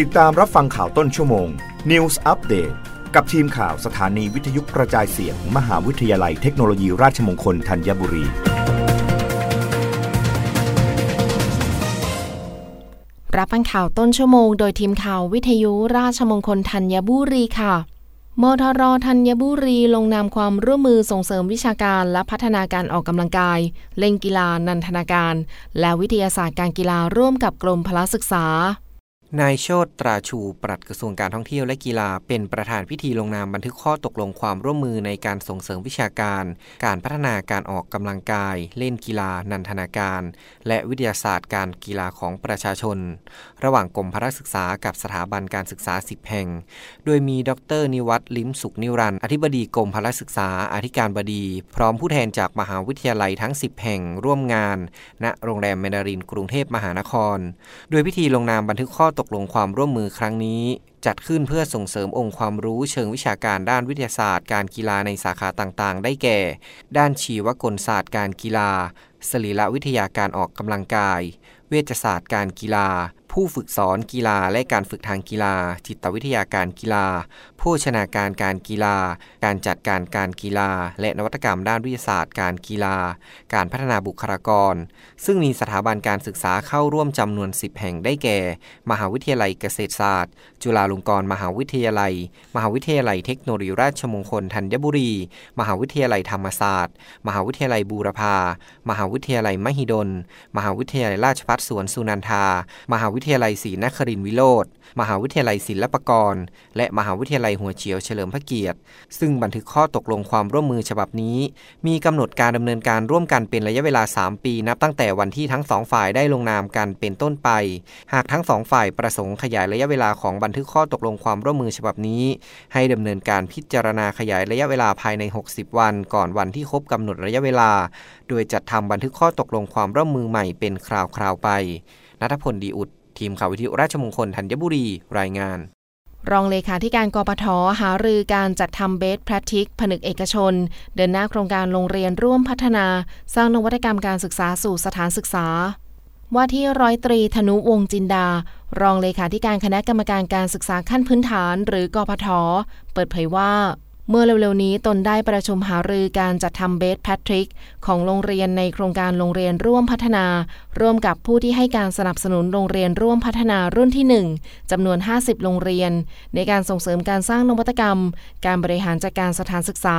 ติดตามรับฟังข่าวต้นชั่วโมง News Update กับทีมข่าวสถานีวิทยุกระจายเสียงมมหาวิทยาลัยเทคโนโลยีราชมงคลธัญบุรี รับฟังข่าวต้นชั่วโมง โดยทีมข่าววิทยุราชมงคลธัญบุรีค่ะมทรธัญบุรีลงนามความร่วมมือส่งเสริมวิชาการและพัฒนาการออกกำลังกาย เล่นกีฬานันทนาการ และวิทยาศาสตร์การกีฬาร่วมกับกรมพละศึกษา นายโชตตราชูปลัดกระทรวงการท่องเที่ยวและกีฬาเป็นประธานพิธีลงนามบันทึกข้อตกลงความร่วมมือในการส่งเสริมวิชาการ การพัฒนาการออกกำลังกาย เล่นกีฬา นันทนาการ และวิทยาศาสตร์การกีฬาของประชาชน ระหว่างกรมพระศึกษากับสถาบันการศึกษา 10 แห่ง โดยมีดรนิวัตลิมสุขนิรันอธิบดีกรมพระศึกษาอธิการบดี พร้อมผู้แทนจากมหาวิทยาลัยทั้ง 10 แห่งร่วมงาน ณโรงแรมเมนารินกรุงเทพมหานคร โดยพิธีลงนามบันทึกข้อตกลงความร่วมมือครั้งนี้ จัดขึ้นเพื่อส่งเสริมองค์ความรู้เชิงวิชาการด้านวิทยาศาสตร์ การกีฬาในสาขาต่างๆ ได้แก่ ด้านชีวกลศาสตร์การกีฬา สรีรวิทยาการออกกำลังกาย เวชศาสตร์การกีฬา ผู้ฝึกสอนกีฬาและการฝึกทางกีฬา จิตวิทยาการกีฬาโภชนาการการกีฬา การจัดการการกีฬา และนวัตกรรมด้านวิทยาศาสตร์การกีฬา การพัฒนาบุคลากร ซึ่งมีสถาบันการศึกษาเข้าร่วมจำนวน 10 แห่งได้แก่ มหาวิทยาลัยเกษตรศาสตร์ จุฬาลงกรณ์มหาวิทยาลัย มหาวิทยาลัยเทคโนโลยีราชมงคลธัญบุรี มหาวิทยาลัยธรรมศาสตร์ มหาวิทยาลัยบูรพา มหาวิทยาลัยมหิดล มหาวิทยาลัยราชภัฏสวนสุนันทา มหาวิทยาลัยศรีนครินทร์วิโรธมหาวิทยาลัยศิลปากร และมหาวิทยาลัยหัวเฉียวเฉลิมพระเกียรติ ซึ่งบันทึกข้อตกลงความร่วมมือฉบับนี้ มีกำหนดการดำเนินการร่วมกันเป็นระยะเวลา 3 ปีนับตั้งแต่วันที่ทั้งสองฝ่ายได้ลงนามกันเป็นต้นไป หากทั้งสองฝ่ายประสงค์ขยายระยะเวลาของบันทึกข้อตกลงความร่วมมือฉบับนี้ ให้ดำเนินการพิจารณาขยายระยะเวลาภายใน 60 วัน ก่อนวันที่ครบกำหนดระยะเวลา โดยจัดทำบันทึกข้อตกลงความร่วมมือใหม่เป็นคราวๆไปนัทพลดีอุด ทีมข่าววิทยุราชมงคลธัญบุรีรายงาน รองเลขาธิการกปทหารือการจัดทำเบสแพรทิกผนึกเอกชน เดินหน้าโครงการโรงเรียนร่วมพัฒนา สร้างนวัตกรรมการศึกษาสู่สถานศึกษา ว่าที่ร้อยตรีธนุวงจินดา รองเลขาธิการคณะกรรมการการศึกษาขั้นพื้นฐานหรือกพทเปิดเผยว่าเมื่อเร็วๆนี้ตนได้ประชุมหารือการจัดทำ Best Practice ของโรงเรียนในโครงการโรงเรียนร่วมพัฒนา ร่วมกับผู้ที่ให้การสนับสนุนโรงเรียนร่วมพัฒนารุ่นที่ 1จำนวน 50 โรงเรียน ในการส่งเสริมการสร้างนวัตกรรม การบริหารจัดการสถานศึกษา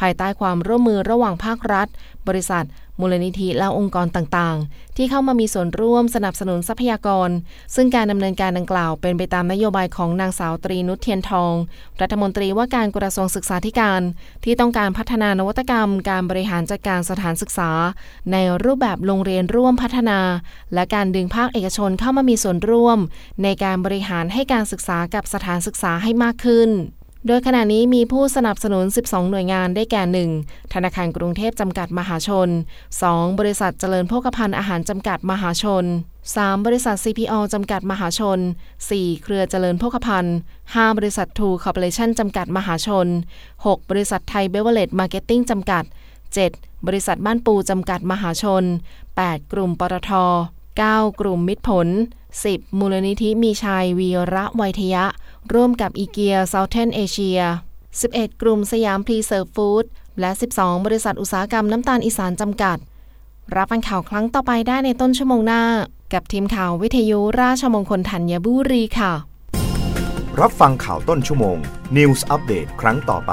ภายใต้ความร่วมมือระหว่างภาครัฐ บริษัทมูลนิธิและองค์กรต่างๆ ที่เข้ามามีส่วนร่วมสนับสนุนทรัพยากร ซึ่งการดำเนินการดังกล่าวเป็นไปตามนโยบายของนางสาวตรีนุชเทียนทอง รัฐมนตรีว่าการกระทรวงศึกษาธิการ ที่ต้องการพัฒนานวัตกรรม การบริหารจัดการสถานศึกษา ในรูปแบบโรงเรียนร่วมพัฒนา และการดึงภาคเอกชนเข้ามามีส่วนร่วม ในการบริหารให้การศึกษากับสถานศึกษาให้มากขึ้นโดยขณะนี้มีผู้สนับสนุน 12 หน่วยงานได้แก่ 1. ธนาคารกรุงเทพจำกัดมหาชน 2. บริษัทเจริญโภคภัณฑ์อาหารจำกัดมหาชน 3. บริษัท CPO จำกัดมหาชน 4. เครือเจริญโภคภัณฑ์ 5. บริษัททรูคอร์ปอเรชั่นจำกัดมหาชน 6. บริษัทไทยเบฟเวอเรจมาร์เก็ตติ้งจำกัด 7. บริษัทบ้านปูจำกัดมหาชน 8. กลุ่มปตท 9. กลุ่มมิตรผล 10. มูลนิธิมีชัยวีระไวทยะ ร่วมกับ IKEA Southeast Asia 11 กลุ่มสยามพรีเซิร์ฟฟู้ดและ 12 บริษัทอุตสาหกรรมน้ำตาลอีสานจำกัด รับฟังข่าวครั้งต่อไปได้ในต้นชั่วโมงหน้า กับทีมข่าววิทยุราชมงคลธัญบุรีค่ะ รับฟังข่าวต้นชั่วโมง News อัปเดตครั้งต่อไป